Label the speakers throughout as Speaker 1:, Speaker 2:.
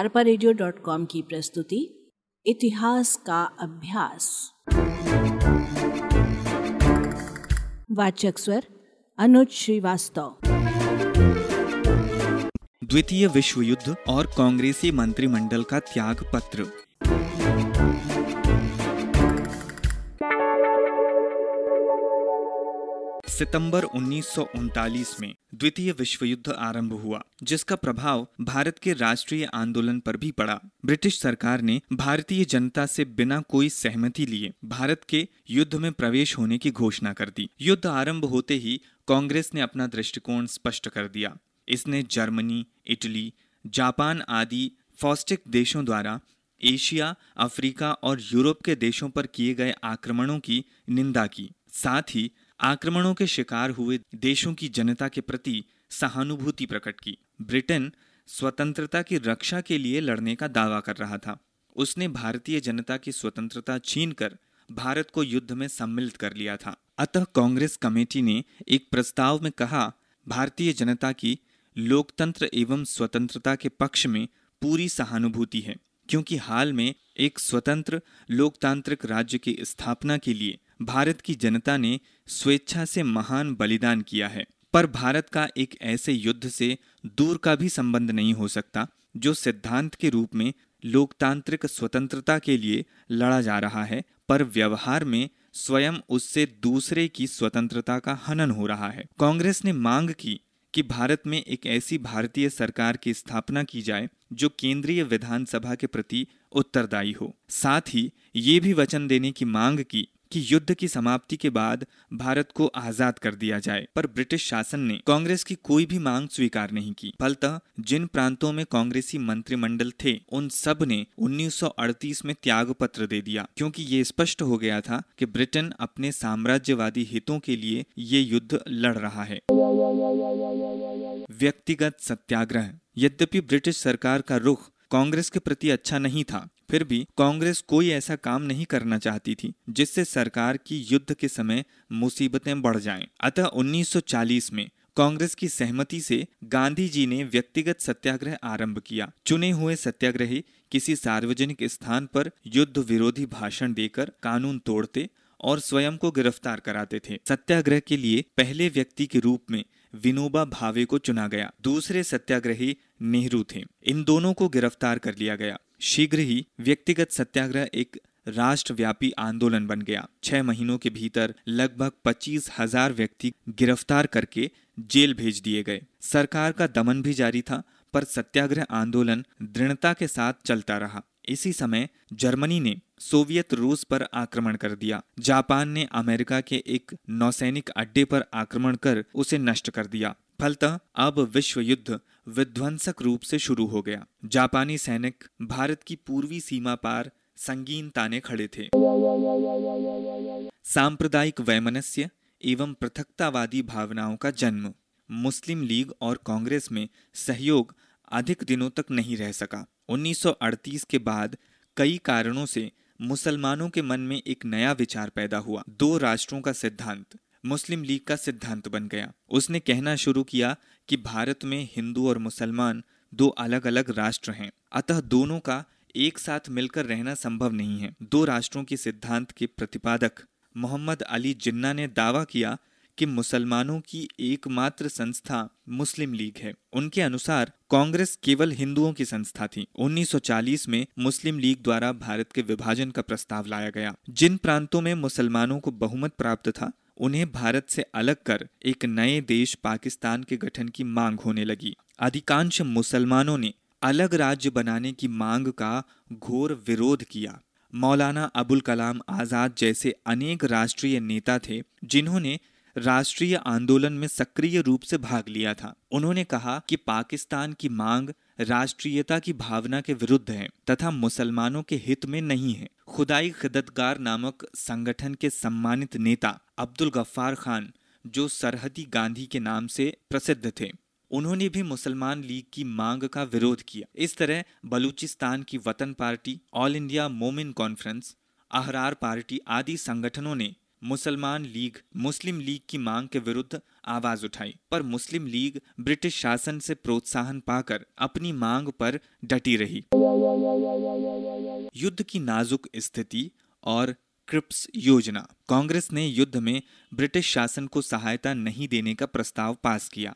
Speaker 1: अरपा की प्रस्तुति, इतिहास का अभ्यास। वाचक स्वर, अनुज श्रीवास्तव।
Speaker 2: द्वितीय विश्व युद्ध और कांग्रेसी मंत्रिमंडल का त्याग पत्र सितंबर उन्नीस सौ उनतालीस में द्वितीय विश्व युद्ध आरंभ हुआ, जिसका प्रभाव भारत के राष्ट्रीय आंदोलन पर भी पड़ा। ब्रिटिश सरकार ने भारतीय जनता से बिना कोई सहमति लिए भारत के युद्ध में प्रवेश होने की घोषणा कर दी। युद्ध आरंभ होते ही कांग्रेस ने अपना दृष्टिकोण स्पष्ट कर दिया। इसने जर्मनी, इटली, जापान आदि फॉस्टिक देशों द्वारा एशिया, अफ्रीका और यूरोप के देशों पर किए गए आक्रमणों की निंदा की। साथ ही आक्रमणों के शिकार हुए देशों की जनता के प्रति सहानुभूति प्रकट की। ब्रिटेन स्वतंत्रता की रक्षा के लिए लड़ने का दावा कर रहा था। उसने भारतीय जनता की स्वतंत्रता छीनकर भारत को युद्ध में सम्मिलित कर लिया था। अतः कांग्रेस कमेटी ने एक प्रस्ताव में कहा, भारतीय जनता की लोकतंत्र एवं स्वतंत्रता के पक्ष में पूरी सहानुभूति है, क्योंकि हाल में एक स्वतंत्र लोकतांत्रिक राज्य की स्थापना के लिए भारत की जनता ने स्वेच्छा से महान बलिदान किया है। पर भारत का एक ऐसे युद्ध से दूर का भी संबंध नहीं हो सकता, जो सिद्धांत के रूप में लोकतांत्रिक स्वतंत्रता के लिए लड़ा जा रहा है, पर व्यवहार में स्वयं उससे दूसरे की स्वतंत्रता का हनन हो रहा है। कांग्रेस ने मांग की कि भारत में एक ऐसी भारतीय सरकार की स्थापना की जाए, जो केंद्रीय विधानसभा के प्रति उत्तरदायी हो। साथ ही ये भी वचन देने की मांग की कि युद्ध की समाप्ति के बाद भारत को आज़ाद कर दिया जाए। पर ब्रिटिश शासन ने कांग्रेस की कोई भी मांग स्वीकार नहीं की। फलतः, जिन प्रांतों में कांग्रेसी मंत्रिमंडल थे, उन सबने 1938 में त्याग पत्र दे दिया। क्योंकि ये स्पष्ट हो गया था कि ब्रिटेन अपने साम्राज्यवादी हितों के लिए ये युद्ध लड़ रहा है। व्यक्तिगत सत्याग्रह। यद्यपि ब्रिटिश सरकार का रुख कांग्रेस के प्रति अच्छा नहीं था फिर भी कांग्रेस कोई ऐसा काम नहीं करना चाहती थी, जिससे सरकार की युद्ध के समय मुसीबतें बढ़ जाएँ। अतः 1940 में कांग्रेस की सहमति से गांधी जी ने व्यक्तिगत सत्याग्रह आरंभ किया। चुने हुए सत्याग्रही किसी सार्वजनिक स्थान पर युद्ध विरोधी भाषण देकर कानून तोड़ते और स्वयं को गिरफ़्तार कराते थे। सत्याग्रह के लिए पहले व्यक्ति के रूप में विनोबा भावे को चुना गया। दूसरे सत्याग्रही नेहरू थे। इन दोनों को गिरफ़्तार कर लिया गया। शीघ्र ही व्यक्तिगत सत्याग्रह एक राष्ट्रव्यापी आंदोलन बन गया। छह महीनों के भीतर लगभग पच्चीस हज़ार व्यक्ति गिरफ़्तार करके जेल भेज दिए गए। सरकार का दमन भी जारी था, पर सत्याग्रह आंदोलन दृढ़ता के साथ चलता रहा। इसी समय जर्मनी ने सोवियत रूस पर आक्रमण कर दिया। जापान ने अमेरिका के एक नौसैनिक अड्डे पर आक्रमण कर उसे नष्ट कर दिया। फलतः अब विश्व युद्ध विध्वंसक रूप से शुरू हो गया। जापानी सैनिक भारत की पूर्वी सीमा पार संगीन ताने खड़े थे। सांप्रदायिक वैमनस्य एवं पृथकतावादी भावनाओं का जन्म। मुस्लिम लीग और कांग्रेस में सहयोग अधिक दिनों तक नहीं रह सका। 1938 के बाद कई कारणों से मुसलमानों के मन में एक नया विचार पैदा हुआ। दो राष्ट्रों का सिद्धांत, मुस्लिम लीग का सिद्धांत बन गया। उसने कहना शुरू किया कि भारत में हिंदू और मुसलमान दो अलग अलग राष्ट्र हैं। अतः दोनों का एक साथ मिलकर रहना संभव नहीं है। दो राष्ट्रों के सिद्धांत के प्रतिपादक मोहम्मद अली जिन्ना ने दावा किया कि मुसलमानों की एकमात्र संस्था मुस्लिम लीग है। उनके अनुसार कांग्रेस केवल हिंदुओं की संस्था थी। 1940 में मुस्लिम लीग द्वारा भारत के विभाजन का प्रस्ताव लाया गया। जिन प्रांतों में मुसलमानों को बहुमत प्राप्त था उन्हें भारत से अलग कर एक नए देश पाकिस्तान के गठन की मांग होने लगी। अधिकांश मुसलमानों ने अलग राज्य बनाने की मांग का घोर विरोध किया। मौलाना अबुल कलाम आज़ाद जैसे अनेक राष्ट्रीय नेता थे, जिन्होंने राष्ट्रीय आंदोलन में सक्रिय रूप से भाग लिया था। उन्होंने कहा कि पाकिस्तान की मांग राष्ट्रीयता की भावना के विरुद्ध है तथा मुसलमानों के हित में नहीं है। खुदाई खिदतगार नामक संगठन के सम्मानित नेता अब्दुल गफ्फार खान, जो सरहदी गांधी के नाम से प्रसिद्ध थे। उन्होंने भी मुसलमान लीग की मांग का विरोध किया। इस तरह बलूचिस्तान की Watan party, all India Momin conference, Ahrar party आदि संगठनों ने मुसलमान लीग, मुस्लिम लीग की मांग के विरुद्ध आवाज़ उठाई। पर मुस्लिम लीग ब्रिटिश शासन से प्रोत्साहन पाकर अपनी मांग पर डटी रही। युद्ध की नाजुक स्थिति और क्रिप्स योजना। कांग्रेस ने युद्ध में ब्रिटिश शासन को सहायता नहीं देने का प्रस्ताव पास किया।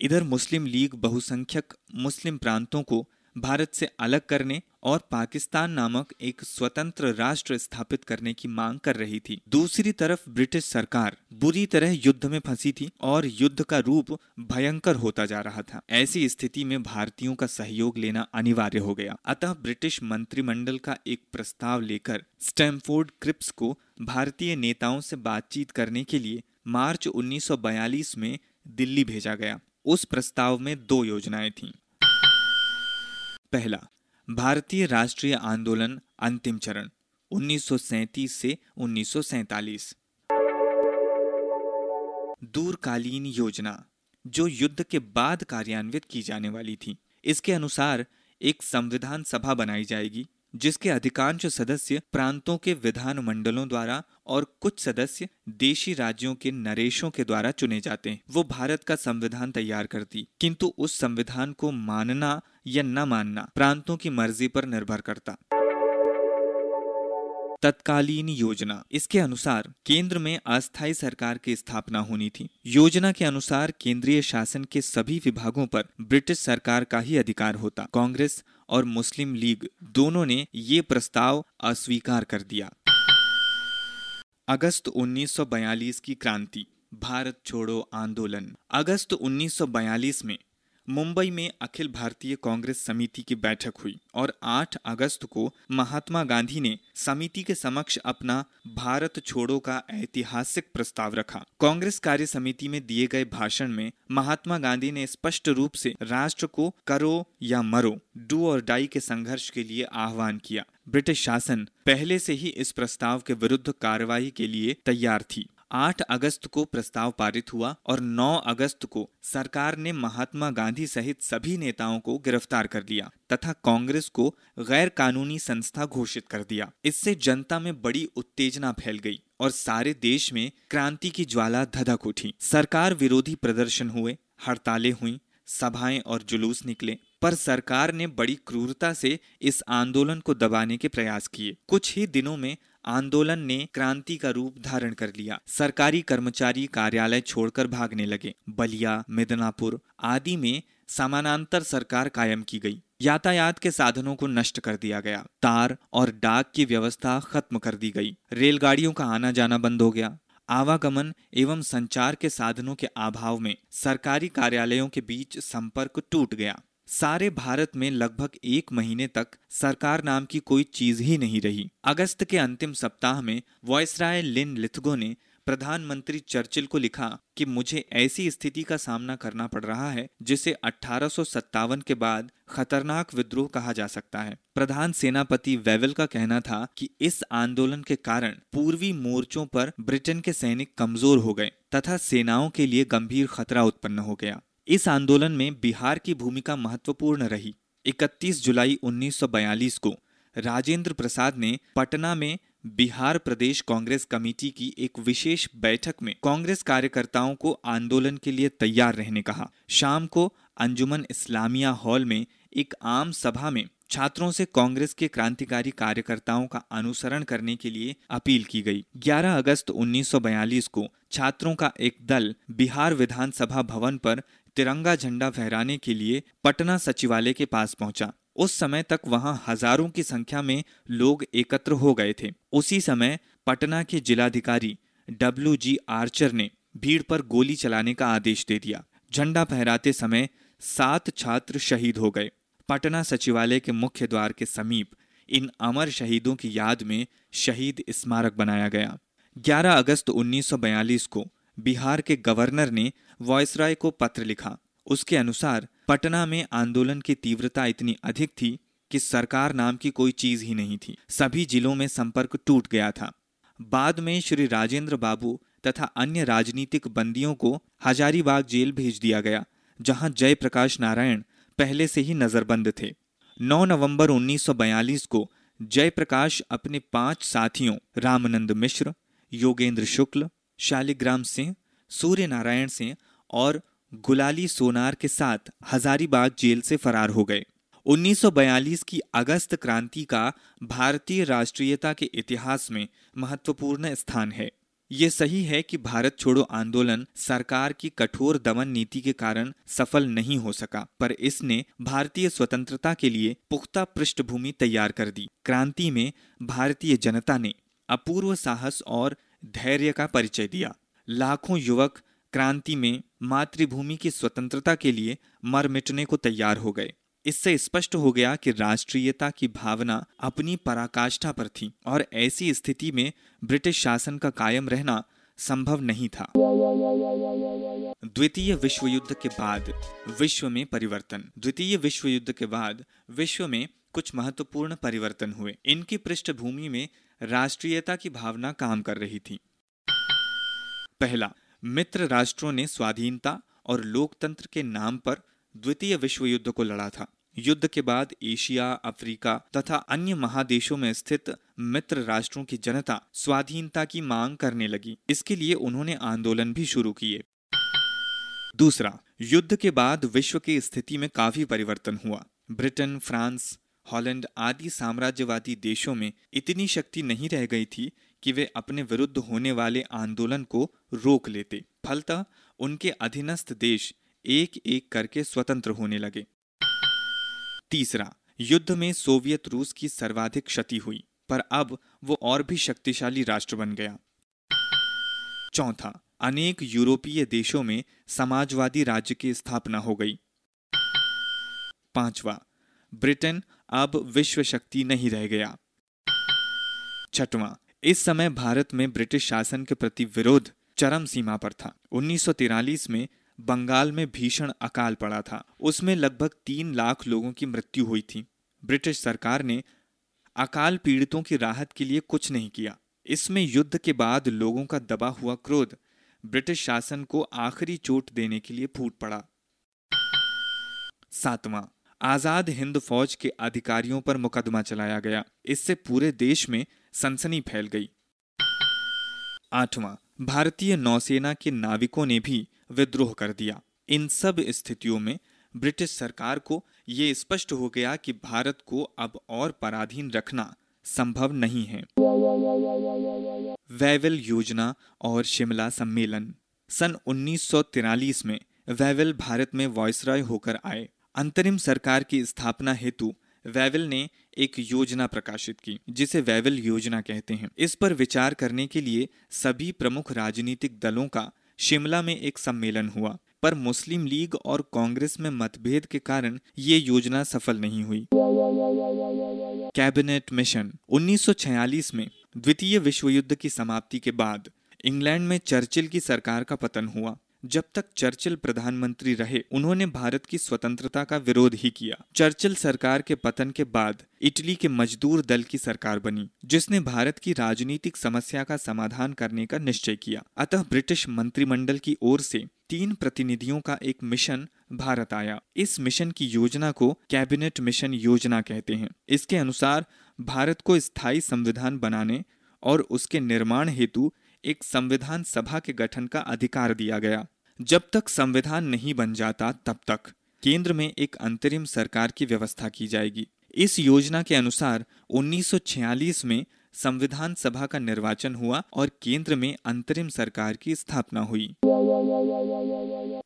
Speaker 2: इधर मुस्लिम लीग बहुसंख्यक मुस्लिम प्रांतों को भारत से अलग करने और पाकिस्तान नामक एक स्वतंत्र राष्ट्र स्थापित करने की मांग कर रही थी। दूसरी तरफ़ ब्रिटिश सरकार बुरी तरह युद्ध में फंसी थी और युद्ध का रूप भयंकर होता जा रहा था। ऐसी स्थिति में भारतीयों का सहयोग लेना अनिवार्य हो गया। अतः ब्रिटिश मंत्रिमंडल का एक प्रस्ताव लेकर स्टैमफोर्ड क्रिप्स को भारतीय नेताओं से बातचीत करने के लिए मार्च 1942 में दिल्ली भेजा गया। उस प्रस्ताव में दो योजनाएँ थीं। पहला, भारतीय राष्ट्रीय आंदोलन, अंतिम चरण 1937 से 1947 दूरकालीन योजना, जो युद्ध के बाद कार्यान्वित की जाने वाली थी। इसके अनुसार, एक संविधान सभा बनाई जाएगी, जिसके अधिकांश सदस्य प्रांतों के विधान मंडलों द्वारा और कुछ सदस्य देशी राज्यों के नरेशों के द्वारा चुने जाते हैं। वो भारत का संविधान तैयार करती, किंतु उस संविधान को मानना या न मानना, प्रांतों की मर्ज़ी पर निर्भर करता। तत्कालीन योजना। इसके अनुसार, केंद्र में अस्थायी सरकार की स्थापना होनी थी। योजना के अनुसार, केंद्रीय शासन के सभी विभागों पर ब्रिटिश सरकार का ही अधिकार होता। कांग्रेस और मुस्लिम लीग दोनों ने ये प्रस्ताव अस्वीकार कर दिया। अगस्त 1942 की क्रांति। भारत छोड़ो आंदोलन। अगस्त 1942 में मुंबई में अखिल भारतीय कांग्रेस समिति की बैठक हुई और 8 अगस्त को महात्मा गांधी ने समिति के समक्ष अपना भारत छोड़ो का ऐतिहासिक प्रस्ताव रखा। कांग्रेस कार्य समिति में दिए गए भाषण में महात्मा गांधी ने स्पष्ट रूप से राष्ट्र को करो या मरो, डू और डाई के संघर्ष के लिए आह्वान किया। ब्रिटिश शासन पहले से ही इस प्रस्ताव के विरुद्ध कार्रवाई के लिए तैयार थी। 8 अगस्त को प्रस्ताव पारित हुआ और 9 अगस्त को सरकार ने महात्मा गांधी सहित सभी नेताओं को गिरफ़्तार कर लिया तथा कांग्रेस को गैर कानूनी संस्था घोषित कर दिया। इससे जनता में बड़ी उत्तेजना फैल गई और सारे देश में क्रांति की ज्वाला धधक उठी। सरकार विरोधी प्रदर्शन हुए, हड़तालें हुई, सभाएँ और जुलूस निकले, पर सरकार ने बड़ी क्रूरता से इस आंदोलन को दबाने के प्रयास किए। कुछ ही दिनों में आंदोलन ने क्रांति का रूप धारण कर लिया। सरकारी कर्मचारी कार्यालय छोड़कर भागने लगे। बलिया, मिदनापुर आदि में समानांतर सरकार कायम की गई। यातायात के साधनों को नष्ट कर दिया गया। तार और डाक की व्यवस्था खत्म कर दी गई। रेलगाड़ियों का आना जाना बंद हो गया। आवागमन एवं संचार के साधनों के अभाव में सरकारी कार्यालयों के बीच संपर्क टूट गया। सारे भारत में लगभग एक महीने तक सरकार नाम की कोई चीज़ ही नहीं रही। अगस्त के अंतिम सप्ताह में वॉयसराय लिन लिथगो ने प्रधानमंत्री चर्चिल को लिखा कि मुझे ऐसी स्थिति का सामना करना पड़ रहा है, जिसे अठारह सौ सत्तावन के बाद खतरनाक विद्रोह कहा जा सकता है। प्रधान सेनापति वेवल का कहना था कि इस आंदोलन के कारण पूर्वी मोर्चों पर ब्रिटेन के सैनिक कमज़ोर हो गए, तथा सेनाओं के लिए गंभीर खतरा उत्पन्न हो गया। इस आंदोलन में बिहार की भूमिका महत्वपूर्ण रही। 31 जुलाई 1942 को राजेंद्र प्रसाद ने पटना में बिहार प्रदेश कांग्रेस कमेटी की एक विशेष बैठक में कांग्रेस कार्यकर्ताओं को आंदोलन के लिए तैयार रहने कहा। शाम को अंजुमन इस्लामिया हॉल में एक आम सभा में छात्रों से कांग्रेस के क्रांतिकारी कार्यकर्ताओं का अनुसरण करने के लिए अपील की गई। 11 अगस्त 1942 को छात्रों का एक दल बिहार विधानसभा भवन पर तिरंगा झंडा फहराने के लिए पटना सचिवालय के पास पहुँचा। उस समय तक वहाँ हज़ारों की संख्या में लोग एकत्र हो गए थे। उसी समय पटना के जिलाधिकारी डब्ल्यू जी आर्चर ने भीड़ पर गोली चलाने का आदेश दे दिया। झंडा फहराते समय सात छात्र शहीद हो गए। पटना सचिवालय के मुख्य द्वार के समीप इन अमर शहीदों की याद में शहीद स्मारक बनाया गया। 11 अगस्त 1942 को बिहार के गवर्नर ने वॉयसराय को पत्र लिखा। उसके अनुसार, पटना में आंदोलन की तीव्रता इतनी अधिक थी कि सरकार नाम की कोई चीज़ ही नहीं थी। सभी जिलों में संपर्क टूट गया था। बाद में श्री राजेंद्र बाबू तथा अन्य राजनीतिक बंदियों को हजारीबाग जेल भेज दिया गया, जहाँ जयप्रकाश नारायण पहले से ही नजरबंद थे। 9 नवंबर 1942 को जयप्रकाश अपने पाँच साथियों रामनंद मिश्र, योगेंद्र शुक्ल, शालिग्राम सिंह सूर्य नारायण सिंह और गुलाली सोनार के साथ हजारीबाग जेल से फरार हो गए। 1942 की अगस्त क्रांति का भारतीय राष्ट्रीयता के इतिहास में महत्वपूर्ण स्थान है। ये सही है कि भारत छोड़ो आंदोलन सरकार की कठोर दमन नीति के कारण सफल नहीं हो सका, पर इसने भारतीय स्वतंत्रता के लिए पुख्ता पृष्ठभूमि तैयार कर दी। क्रांति में भारतीय जनता ने अपूर्व साहस और धैर्य का परिचय दिया। लाखों युवक क्रांति में मातृभूमि की स्वतंत्रता के लिए मर मिटने को तैयार हो गए। इससे स्पष्ट हो गया कि राष्ट्रीयता की भावना अपनी पराकाष्ठा पर थी और ऐसी स्थिति में ब्रिटिश शासन का कायम रहना संभव नहीं था। द्वितीय विश्व युद्ध के बाद विश्व में परिवर्तन। द्वितीय विश्व युद्ध के बाद विश्व में कुछ महत्वपूर्ण परिवर्तन हुए। इनकी पृष्ठभूमि में राष्ट्रीयता की भावना काम कर रही थी। पहला, मित्र राष्ट्रों ने स्वाधीनता और लोकतंत्र के नाम पर द्वितीय विश्व युद्ध को लड़ा था। युद्ध के बाद एशिया, अफ्रीका तथा अन्य महादेशों में स्थित मित्र राष्ट्रों की जनता स्वाधीनता की मांग करने लगी। इसके लिए उन्होंने आंदोलन भी शुरू किए। दूसरा, युद्ध के बाद विश्व की स्थिति में काफ़ी परिवर्तन हुआ। ब्रिटेन, फ्रांस, हॉलैंड आदि साम्राज्यवादी देशों में इतनी शक्ति नहीं रह गई थी कि वे अपने विरुद्ध होने वाले आंदोलन को रोक लेते। फलतः उनके अधीनस्थ देश एक एक करके स्वतंत्र होने लगे। तीसरा, युद्ध में सोवियत रूस की सर्वाधिक क्षति हुई, पर अब वो और भी शक्तिशाली राष्ट्र बन गया। चौथा, अनेक यूरोपीय देशों में समाजवादी राज्य की स्थापना हो गई। पांचवा, ब्रिटेन अब विश्व शक्ति नहीं रह गया। छठवां इस समय भारत में ब्रिटिश शासन के प्रति विरोध चरम सीमा पर था। 1943 में बंगाल में भीषण अकाल पड़ा था। उसमें लगभग तीन लाख लोगों की मृत्यु हुई थी। ब्रिटिश सरकार ने अकाल पीड़ितों की राहत के लिए कुछ नहीं किया। इसमें युद्ध के बाद लोगों का दबा हुआ क्रोध ब्रिटिश शासन को आखिरी चोट देने के लिए फूट पड़ा। सातवां, आज़ाद हिंद फौज के अधिकारियों पर मुकदमा चलाया गया। इससे पूरे देश में सनसनी फैल गई। आठवां, भारतीय नौसेना के नाविकों ने भी विद्रोह कर दिया। इन सब स्थितियों में ब्रिटिश सरकार को ये स्पष्ट हो गया कि भारत को अब और पराधीन रखना संभव नहीं है। वैवल योजना और शिमला सम्मेलन। सन 1943 में वैवल भारत में वॉयसरॉय होकर आए। अंतरिम सरकार की स्थापना हेतु वैवल ने एक योजना प्रकाशित की, जिसे वैवल योजना कहते हैं। इस पर विचार करने के लिए सभी प्रमुख राजनीतिक दलों का शिमला में एक सम्मेलन हुआ, पर मुस्लिम लीग और कांग्रेस में मतभेद के कारण ये योजना सफल नहीं हुई। कैबिनेट मिशन 1946 में द्वितीय विश्व युद्ध की समाप्ति के बाद, इंग्लैंड में चर्चिल की सरकार का पतन हुआ। जब तक चर्चिल प्रधानमंत्री रहे, उन्होंने भारत की स्वतंत्रता का विरोध ही किया। चर्चिल सरकार के पतन के बाद, इटली के मजदूर दल की सरकार बनी, जिसने भारत की राजनीतिक समस्या का समाधान करने का निश्चय किया। अतः ब्रिटिश मंत्रिमंडल की ओर से तीन प्रतिनिधियों का एक मिशन भारत आया। इस मिशन की योजना को कैबिनेट मिशन योजना कहते हैं। इसके अनुसार, भारत को स्थायी संविधान बनाने और उसके निर्माण हेतु एक संविधान सभा के गठन का अधिकार दिया गया। जब तक संविधान नहीं बन जाता तब तक केंद्र में एक अंतरिम सरकार की व्यवस्था की जाएगी। इस योजना के अनुसार 1946 में संविधान सभा का निर्वाचन हुआ और केंद्र में अंतरिम सरकार की स्थापना हुई।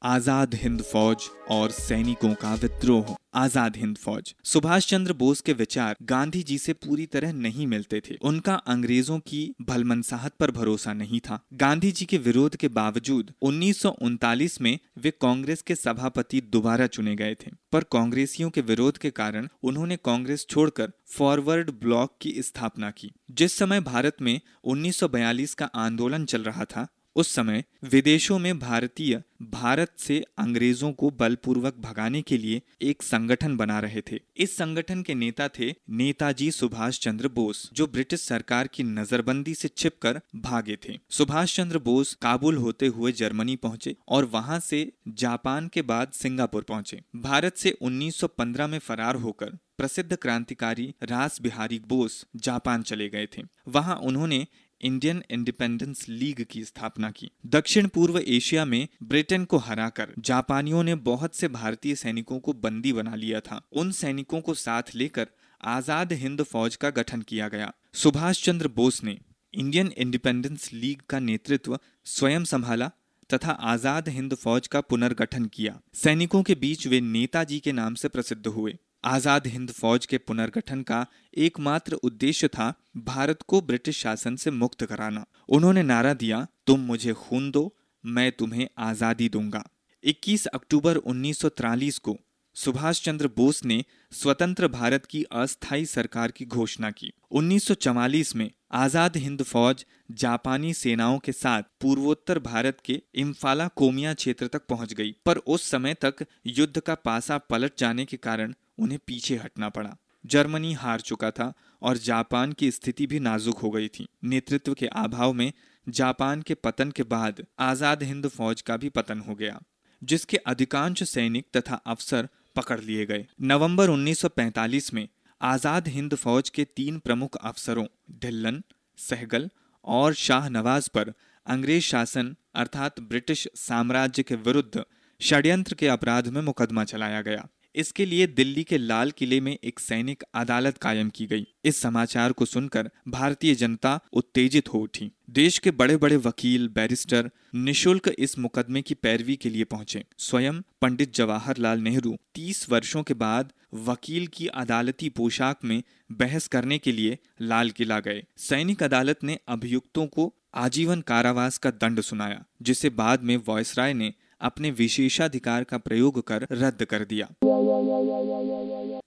Speaker 2: आज़ाद हिंद फौज और सैनिकों का विद्रोह। आज़ाद हिंद फौज। सुभाष चंद्र बोस के विचार गांधी जी से पूरी तरह नहीं मिलते थे। उनका अंग्रेज़ों की भलमनसाहत पर भरोसा नहीं था। गांधी जी के विरोध के बावजूद उन्नीस सौ उनतालीस में वे कांग्रेस के सभापति दोबारा चुने गए थे। पर कांग्रेसियों के विरोध के कारण उन्होंने कांग्रेस छोड़कर फॉरवर्ड ब्लॉक की स्थापना की। जिस समय भारत में 1942 का आंदोलन चल रहा था उस समय विदेशों में भारतीय भारत से अंग्रेज़ों को बलपूर्वक भगाने के लिए एक संगठन बना रहे थे। इस संगठन के नेता थे नेताजी सुभाष चंद्र बोस, जो ब्रिटिश सरकार की नजरबंदी से छिपकर भागे थे। सुभाष चंद्र बोस काबुल होते हुए जर्मनी पहुँचे और वहाँ से जापान के बाद सिंगापुर पहुँचे। भारत से 1915 में फरार होकर प्रसिद्ध क्रांतिकारी रास बिहारी बोस जापान चले गए थे। वहाँ उन्होंने इंडियन इंडिपेंडेंस लीग की स्थापना की। दक्षिण पूर्व एशिया में ब्रिटेन को हराकर जापानियों ने बहुत से भारतीय सैनिकों को बंदी बना लिया था। उन सैनिकों को साथ लेकर आज़ाद हिंद फौज का गठन किया गया। सुभाष चंद्र बोस ने इंडियन इंडिपेंडेंस लीग का नेतृत्व स्वयं संभाला तथा आज़ाद हिंद फौज का पुनर्गठन किया। सैनिकों के बीच वे नेताजी के नाम से प्रसिद्ध हुए। आज़ाद हिंद फौज के पुनर्गठन का एकमात्र उद्देश्य था भारत को ब्रिटिश शासन से मुक्त कराना। उन्होंने नारा दिया, तुम मुझे खून दो, मैं तुम्हें आज़ादी दूँगा। 21 अक्टूबर 1943 को सुभाष चंद्र बोस ने स्वतंत्र भारत की अस्थायी सरकार की घोषणा की। 1944 में आज़ाद हिंद फौज जापानी सेनाओं के साथ पूर्वोत्तर भारत के इम्फाला कोमिया क्षेत्र तक पहुँच गई, पर उस समय तक युद्ध का पासा पलट जाने के कारण उन्हें पीछे हटना पड़ा। जर्मनी हार चुका था और जापान की स्थिति भी नाजुक हो गई थी। नेतृत्व के अभाव में जापान के पतन के बाद आज़ाद हिंद फौज का भी पतन हो गया, जिसके अधिकांश सैनिक तथा अफसर पकड़ लिए गए। नवंबर 1945 में आज़ाद हिंद फौज के तीन प्रमुख अफसरों, ढिल्लन, सहगल और शाहनवाज़ पर अंग्रेज़ शासन अर्थात ब्रिटिश साम्राज्य के विरुद्ध षड्यंत्र के अपराध में मुकदमा चलाया गया। इसके लिए दिल्ली के लाल किले में एक सैनिक अदालत कायम की गई। इस समाचार को सुनकर भारतीय जनता उत्तेजित हो उठी। देश के बड़े बड़े वकील, बैरिस्टर निशुल्क इस मुकदमे की पैरवी के लिए पहुँचे। स्वयं पंडित जवाहरलाल नेहरू तीस वर्षों के बाद वकील की अदालती पोशाक में बहस करने के लिए लाल किला गए। सैनिक अदालत ने अभियुक्तों को आजीवन कारावास का दंड सुनाया, जिसे बाद में वॉयसराय ने अपने विशेषाधिकार का प्रयोग कर रद्द कर दिया।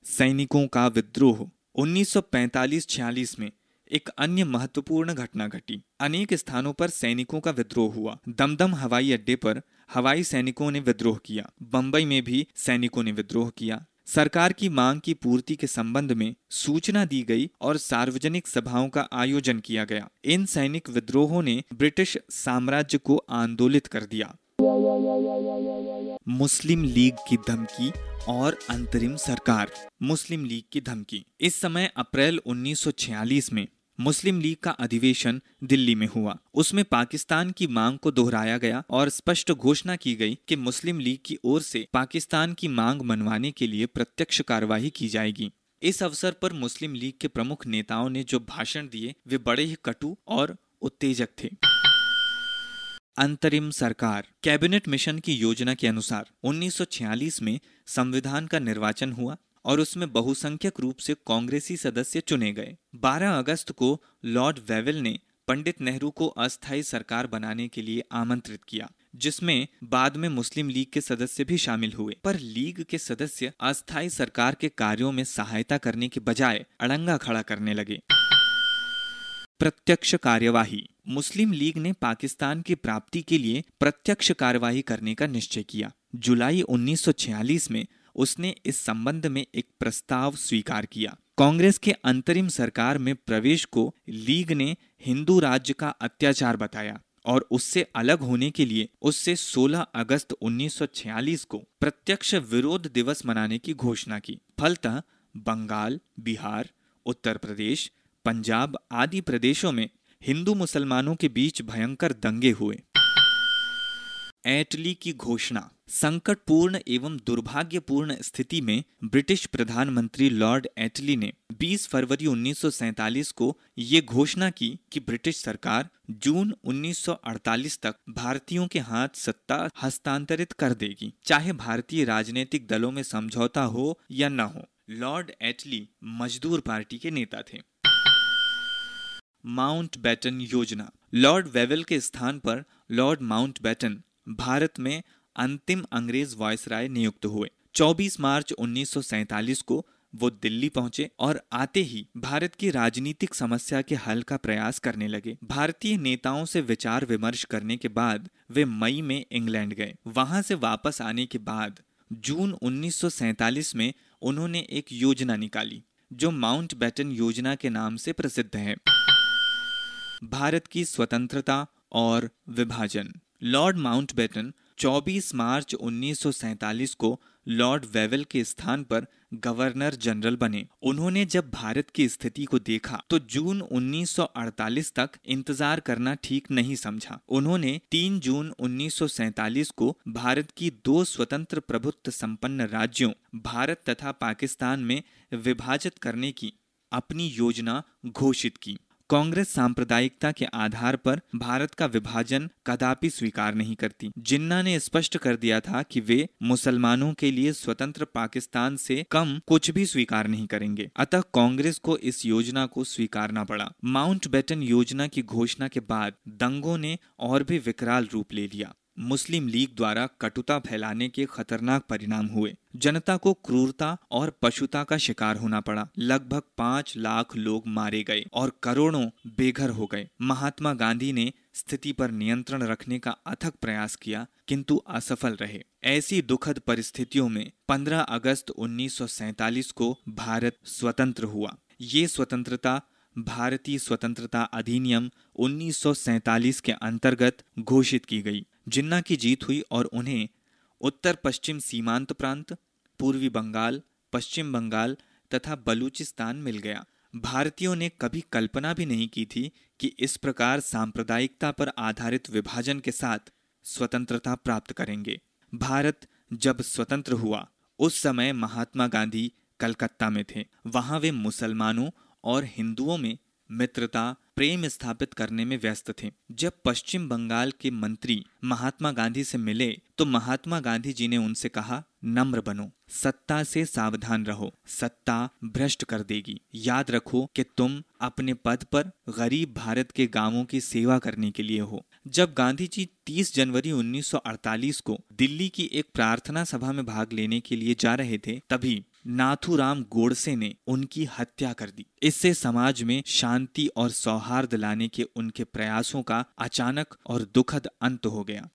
Speaker 2: सैनिकों का विद्रोह 1945-46 में एक अन्य महत्वपूर्ण घटना घटी। अनेक स्थानों पर सैनिकों का विद्रोह हुआ। दमदम हवाई अड्डे पर हवाई सैनिकों ने विद्रोह किया। बंबई में भी सैनिकों ने विद्रोह किया। सरकार की मांग की पूर्ति के संबंध में सूचना दी गई और सार्वजनिक सभाओं का आयोजन किया गया। इन सैनिक विद्रोहों ने ब्रिटिश साम्राज्य को आंदोलित कर दिया। मुस्लिम लीग की धमकी और अंतरिम सरकार। मुस्लिम लीग की धमकी। इस समय अप्रैल 1946 में मुस्लिम लीग का अधिवेशन दिल्ली में हुआ। उसमें पाकिस्तान की मांग को दोहराया गया और स्पष्ट घोषणा की गई कि मुस्लिम लीग की ओर से पाकिस्तान की मांग मनवाने के लिए प्रत्यक्ष कार्यवाही की जाएगी। इस अवसर पर मुस्लिम लीग के प्रमुख नेताओं ने जो भाषण दिए, वे बड़े ही कटु और उत्तेजक थे। अंतरिम सरकार कैबिनेट मिशन की योजना के अनुसार 1946 में संविधान का निर्वाचन हुआ और उसमें बहुसंख्यक रूप से कांग्रेसी सदस्य चुने गए। 12 अगस्त को लॉर्ड वेवेल ने पंडित नेहरू को अस्थायी सरकार बनाने के लिए आमंत्रित किया, जिसमें बाद में मुस्लिम लीग के सदस्य भी शामिल हुए। पर लीग के सदस्य अस्थायी सरकार के कार्यों में सहायता करने के बजाय अड़ंगा खड़ा करने लगे। प्रत्यक्ष कार्यवाही मुस्लिम लीग ने पाकिस्तान की प्राप्ति के लिए प्रत्यक्ष कार्यवाही करने का निश्चय किया। जुलाई 1946 में उसने इस संबंध में एक प्रस्ताव स्वीकार किया। कांग्रेस के अंतरिम सरकार में प्रवेश को लीग ने हिंदू राज्य का अत्याचार बताया और उससे अलग होने के लिए उससे 16 अगस्त 1946 को प्रत्यक्ष विरोध दिवस मनाने की घोषणा की। फलतः बंगाल, बिहार, उत्तर प्रदेश, पंजाब आदि प्रदेशों में हिंदू मुसलमानों के बीच भयंकर दंगे हुए। एटली की घोषणा, संकटपूर्ण एवं दुर्भाग्यपूर्ण स्थिति में ब्रिटिश प्रधानमंत्री लॉर्ड एटली ने 20 फरवरी 1947 को ये घोषणा की कि ब्रिटिश सरकार जून 1948 तक भारतीयों के हाथ सत्ता हस्तांतरित कर देगी, चाहे भारतीय राजनीतिक दलों में समझौता हो या न हो। लॉर्ड एटली मजदूर पार्टी के नेता थे। माउंट बैटन योजना। लॉर्ड वेवेल के स्थान पर लॉर्ड माउंट बैटन, भारत में अंतिम अंग्रेज़ वायसराय नियुक्त हुए। 24 मार्च 1947 को वो दिल्ली पहुँचे और आते ही भारत की राजनीतिक समस्या के हल का प्रयास करने लगे। भारतीय नेताओं से विचार विमर्श करने के बाद वे मई में इंग्लैंड गए। वहाँ से वापस आने के बाद जून 1947 में उन्होंने एक योजना निकाली, जो माउंट बैटन योजना के नाम से प्रसिद्ध है। भारत की स्वतंत्रता और विभाजन। लॉर्ड माउंटबेटन 24 मार्च 1947 को लॉर्ड वेवल के स्थान पर गवर्नर जनरल बने। उन्होंने जब भारत की स्थिति को देखा तो जून 1948 तक इंतज़ार करना ठीक नहीं समझा। उन्होंने 3 जून 1947 को भारत की दो स्वतंत्र प्रभुत्व संपन्न राज्यों, भारत तथा पाकिस्तान में विभाजित करने की अपनी योजना घोषित की। कांग्रेस सांप्रदायिकता के आधार पर भारत का विभाजन कदापि स्वीकार नहीं करती। जिन्ना ने स्पष्ट कर दिया था कि वे मुसलमानों के लिए स्वतंत्र पाकिस्तान से कम कुछ भी स्वीकार नहीं करेंगे। अतः कांग्रेस को इस योजना को स्वीकारना पड़ा। माउंट बेटन योजना की घोषणा के बाद दंगों ने और भी विकराल रूप ले लिया। मुस्लिम लीग द्वारा कटुता फैलाने के खतरनाक परिणाम हुए। जनता को क्रूरता और पशुता का शिकार होना पड़ा। लगभग पाँच लाख लोग मारे गए और करोड़ों बेघर हो गए। महात्मा गांधी ने स्थिति पर नियंत्रण रखने का अथक प्रयास किया, किंतु असफल रहे। ऐसी दुखद परिस्थितियों में 15 अगस्त 1947 को भारत स्वतंत्र हुआ। ये स्वतंत्रता भारतीय स्वतंत्रता अधिनियम 1947 के अंतर्गत घोषित की गई। जिन्ना की जीत हुई और उन्हें उत्तर पश्चिम सीमांत प्रांत, पूर्वी बंगाल, पश्चिम बंगाल तथा बलूचिस्तान मिल गया। भारतीयों ने कभी कल्पना भी नहीं की थी कि इस प्रकार सांप्रदायिकता पर आधारित विभाजन के साथ स्वतंत्रता प्राप्त करेंगे। भारत जब स्वतंत्र हुआ, उस समय महात्मा गांधी कलकत्ता में थे। वहाँ वे मुसलमानों और हिंदुओं में मित्रता, प्रेम स्थापित करने में व्यस्त थे। जब पश्चिम बंगाल के मंत्री महात्मा गांधी से मिले तो महात्मा गांधी जी ने उनसे कहा, नम्र बनो, सत्ता से सावधान रहो। सत्ता भ्रष्ट कर देगी। याद रखो कि तुम अपने पद पर गरीब भारत के गाँवों की सेवा करने के लिए हो। जब गांधी जी 30 जनवरी 1948 को दिल्ली की एक प्रार्थना सभा में भाग लेने के लिए जा रहे थे, तभी नाथूराम गोडसे ने उनकी हत्या कर दी। इससे समाज में शांति और सौहार्द लाने के उनके प्रयासों का अचानक और दुखद अंत हो गया।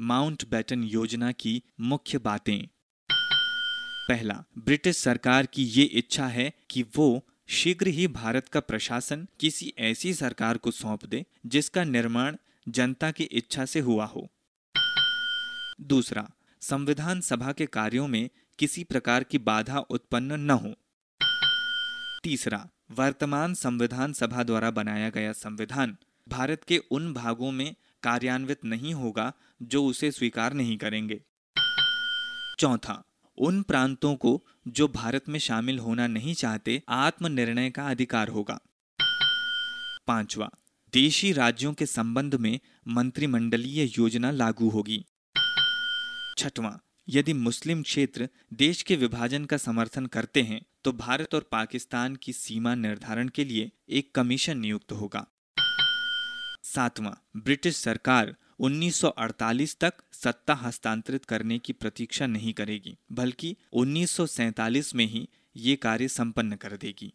Speaker 2: माउंट बैटन योजना की मुख्य बातें। पहला, ब्रिटिश सरकार की ये इच्छा है कि वो शीघ्र ही भारत का प्रशासन किसी ऐसी सरकार को सौंप दे, जिसका निर्माण जनता की इच्छा से हुआ हो। दूसरा, संविधान सभा के कार्यों में किसी प्रकार की बाधा उत्पन्न न हो। तीसरा, वर्तमान संविधान सभा द्वारा बनाया गया संविधान भारत के उन भागों में कार्यान्वित नहीं होगा जो उसे स्वीकार नहीं करेंगे। चौथा, उन प्रांतों को जो भारत में शामिल होना नहीं चाहते, आत्मनिर्णय का अधिकार होगा। पांचवा, देशी राज्यों के संबंध में मंत्रिमंडलीय योजना लागू होगी। छठवां यदि मुस्लिम क्षेत्र देश के विभाजन का समर्थन करते हैं तो भारत और पाकिस्तान की सीमा निर्धारण के लिए एक कमीशन नियुक्त होगा। सातवां, ब्रिटिश सरकार 1948 तक सत्ता हस्तांतरित करने की प्रतीक्षा नहीं करेगी, बल्कि 1947 में ही ये कार्य संपन्न कर देगी।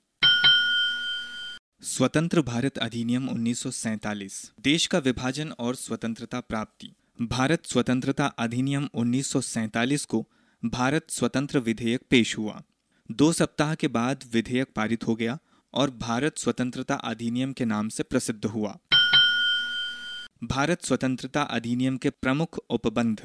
Speaker 2: स्वतंत्र भारत अधिनियम 1947 देश का विभाजन और स्वतंत्रता प्राप्ति। भारत स्वतंत्रता अधिनियम 1947 को भारत स्वतंत्र विधेयक पेश हुआ। दो सप्ताह के बाद विधेयक पारित हो गया और भारत स्वतंत्रता अधिनियम के नाम से प्रसिद्ध हुआ। भारत स्वतंत्रता अधिनियम के प्रमुख उपबंध।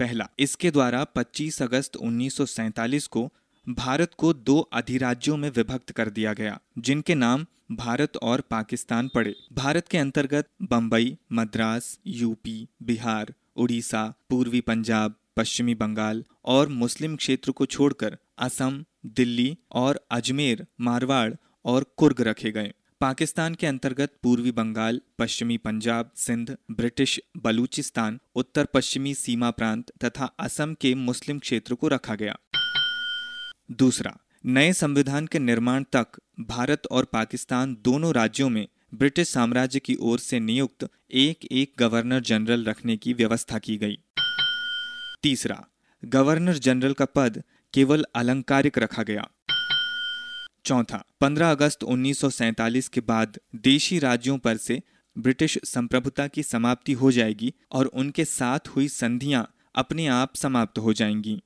Speaker 2: पहला, इसके द्वारा 25 अगस्त 1947 को भारत को दो अधिराज्यों में विभक्त कर दिया गया, जिनके नाम भारत और पाकिस्तान पड़े। भारत के अंतर्गत बम्बई मद्रास, यूपी, बिहार, उड़ीसा, पूर्वी पंजाब, पश्चिमी बंगाल और मुस्लिम क्षेत्र को छोड़कर असम, दिल्ली और अजमेर, मारवाड़ और कुर्ग रखे गए। पाकिस्तान के अंतर्गत पूर्वी बंगाल, पश्चिमी पंजाब, सिंध, ब्रिटिश, बलूचिस्तान, उत्तर पश्चिमी सीमा प्रांत तथा असम के मुस्लिम क्षेत्र को रखा गया। दूसरा नए संविधान के निर्माण तक भारत और पाकिस्तान दोनों राज्यों में ब्रिटिश साम्राज्य की ओर से नियुक्त एक एक गवर्नर जनरल रखने की व्यवस्था की गई। तीसरा, गवर्नर जनरल का पद केवल अलंकारिक रखा गया। चौथा 15 अगस्त 1947 के बाद देशी राज्यों पर से ब्रिटिश संप्रभुता की समाप्ति हो जाएगी और उनके साथ हुई संधियाँ अपने आप समाप्त हो जाएँगी।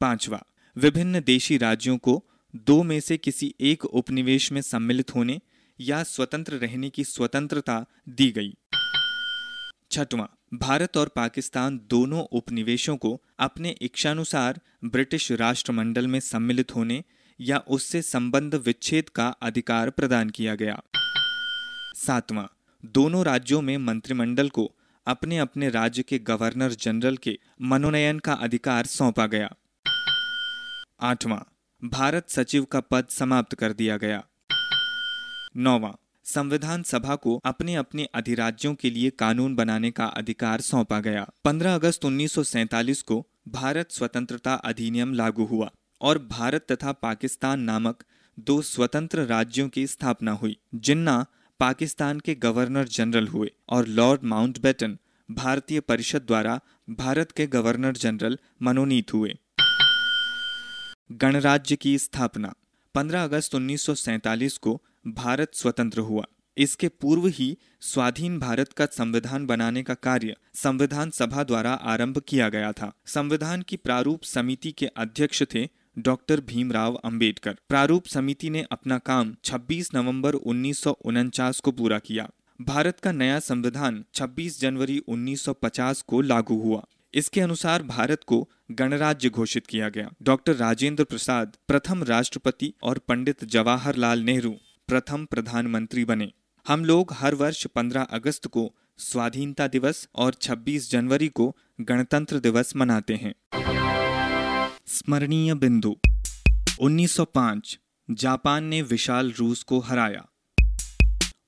Speaker 2: पांचवा विभिन्न देशी राज्यों को दो में से किसी एक उपनिवेश में सम्मिलित होने या स्वतंत्र रहने की स्वतंत्रता दी गई। छठवां, भारत और पाकिस्तान दोनों उपनिवेशों को अपने इच्छानुसार ब्रिटिश राष्ट्रमंडल में सम्मिलित होने या उससे संबंध विच्छेद का अधिकार प्रदान किया गया। सातवां, दोनों राज्यों में मंत्रिमंडल को अपने अपने राज्य के गवर्नर जनरल के मनोनयन का अधिकार सौंपा गया। आठवां, भारत सचिव का पद समाप्त कर दिया गया। नौवां, संविधान सभा को अपने अपने अधिराज्यों के लिए कानून बनाने का अधिकार सौंपा गया। 15 अगस्त 1947 को भारत स्वतंत्रता अधिनियम लागू हुआ और भारत तथा पाकिस्तान नामक दो स्वतंत्र राज्यों की स्थापना हुई, जिन्ना पाकिस्तान के गवर्नर जनरल हुए और लॉर्ड माउंटबेटन भारतीय परिषद द्वारा भारत के गवर्नर जनरल मनोनीत हुए। गणराज्य की स्थापना। 15 अगस्त 1947 को भारत स्वतंत्र हुआ। इसके पूर्व ही स्वाधीन भारत का संविधान बनाने का कार्य संविधान सभा द्वारा आरंभ किया गया था। संविधान की प्रारूप समिति के अध्यक्ष थे डॉक्टर भीमराव अंबेडकर। प्रारूप समिति ने अपना काम 26 नवंबर उन्नीस सौ उनचास को पूरा किया। भारत का नया संविधान 26 जनवरी 1950 को लागू हुआ। इसके अनुसार भारत को गणराज्य घोषित किया गया। डॉक्टर राजेंद्र प्रसाद प्रथम राष्ट्रपति और पंडित जवाहरलाल नेहरू प्रथम प्रधानमंत्री बने। हम लोग हर वर्ष 15 अगस्त को स्वाधीनता दिवस और 26 जनवरी को गणतंत्र दिवस मनाते हैं। स्मरणीय बिंदु। 1905 जापान ने विशाल रूस को हराया।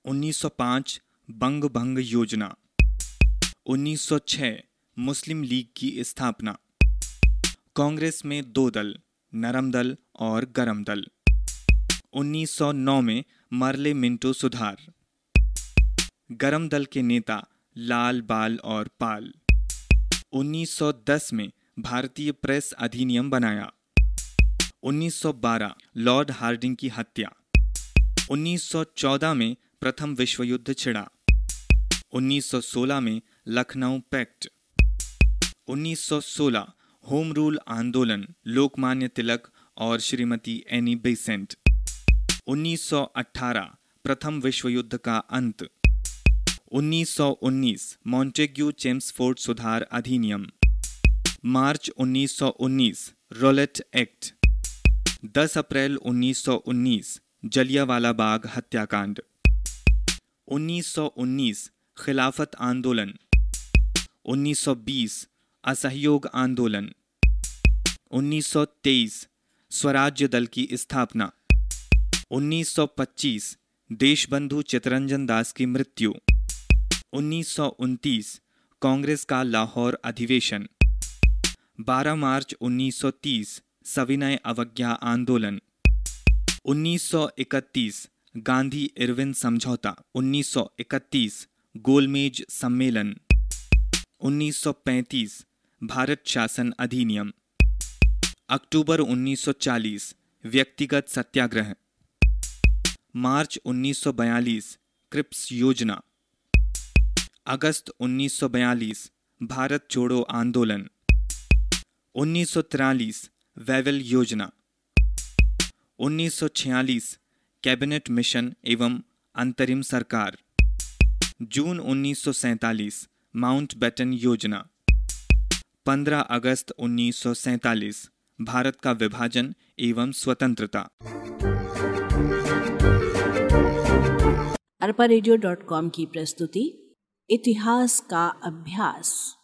Speaker 2: 1905 बंग भंग योजना। 1906 मुस्लिम लीग की स्थापना। कांग्रेस में दो दल, नरम दल और गरम दल। 1909 में मरले मिंटो सुधार। गरम दल के नेता, लाल, बाल और पाल। 1910 में भारतीय प्रेस अधिनियम बनाया। 1912 लॉर्ड हार्डिंग की हत्या। 1914 में प्रथम विश्व युद्ध छिड़ा 1916 में लखनऊ पैक्ट। 1916 होम रूल आंदोलन, लोकमान्य तिलक और श्रीमती एनी बेसेंट। 1918 प्रथम विश्व युद्ध का अंत। 1919 मॉन्टेग्यू चेम्सफोर्ड सुधार अधिनियम। March 1919 Rowlatt Act. 10 April 1919 Jallianwala Bagh हत्याकांड। 1919 खिलाफत आंदोलन। 1920 असहयोग आंदोलन। 1923 स्वराज्य दल की स्थापना। 1925 देशबंधु चितरंजन दास की मृत्यु। 1929 कांग्रेस का लाहौर अधिवेशन। 12 मार्च 1930 सविनय अवज्ञा आंदोलन। 1931 गांधी इरविन समझौता। 1931 गोलमेज सम्मेलन। 1935 भारत शासन अधिनियम। अक्टूबर 1940 व्यक्तिगत सत्याग्रह। मार्च 1942 क्रिप्स योजना। अगस्त 1942 भारत छोड़ो आंदोलन। 1943 वेवल योजना। 1946 कैबिनेट मिशन एवं अंतरिम सरकार। जून 1947 माउंट बैटन योजना। 15 अगस्त 1947 भारत का विभाजन एवं स्वतंत्रता।
Speaker 1: अरपा रेडियो डॉट कॉम की प्रस्तुति, इतिहास का अभ्यास।